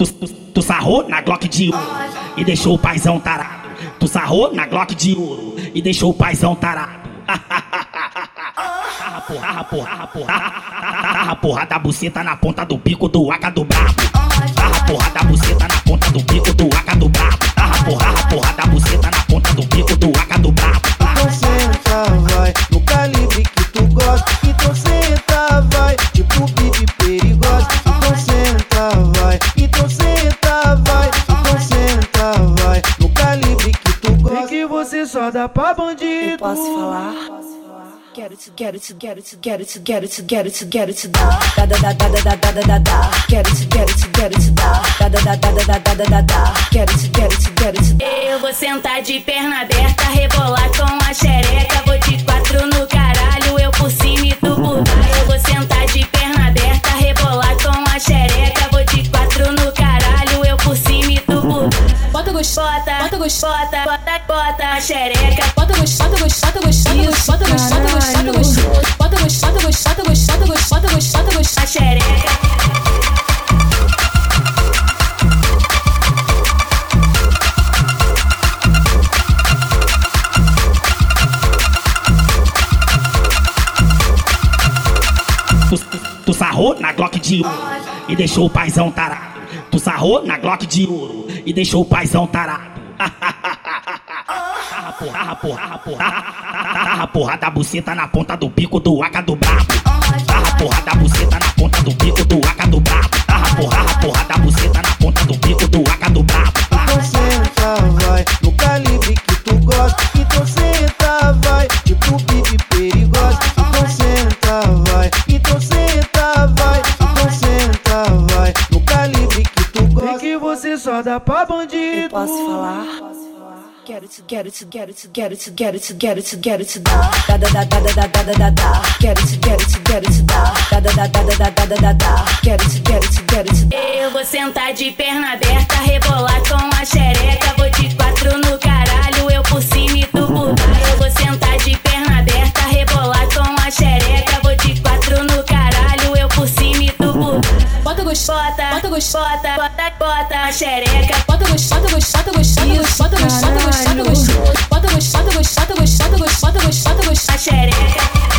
Tu, tu, tu sarrou na Glock de ouro e deixou o paizão tarado. Tu sarrou na Glock de ouro e deixou o paizão tarado. Tarra porra, porra, porra, tarra porra da buceta na ponta do bico do aca do brabo. Tarra porra da buceta na ponta do bico você só dá pra bandido. Posso falar? Quero te, quero te, quero te, quero te, quero te, quero te, quero te dar. Da da da da da da da da da. Quero te, quero te, quero te dar. Da da da da da da da da da. Quero te, quero te, quero te dar. Eu vou sentar de perna aberta, rebolar com a xereca. Vou de quatro no caralho, eu por cima e tu por baixo. Eu vou sentar de perna aberta, rebolar com a xereca. Vou de quatro no caralho, eu por cima e tu por baixo. Bota gospota, bota bota, bota a xereca. Bota gospota, bota gospota, bota gospota, bota gospota, bota gospota, bota gospota, bota gospota, bota gospota, bota gospota, a xereca. Tu, tu, tu sarrou na Glock de ouro e deixou o paizão tarado. Tu sarrou na Glock de ouro e deixou o paizão tarado. Tarra porra, porra, porra, tarra porra da buceta na ponta do bico do aca do brabo. Tarra porra da buceta na ponta do bico do aca você só dá pra bandido. Posso falar? Quero te, quero te, quero te, quero te, quero te, quero te, quero te dar. Da da da da da da da da da. Quero te, quero te, quero te dar. Da da da da da da da da da. Quero te, quero te, quero te dar. Eu vou sentar de perna aberta, gostota, bota gostota, bota, bota a xereca. Bota gostota, gostota, gostota, bota gostota, gostota, gostota. Bota gostota, gostota, bota gostota, gostota, gostota a xereca.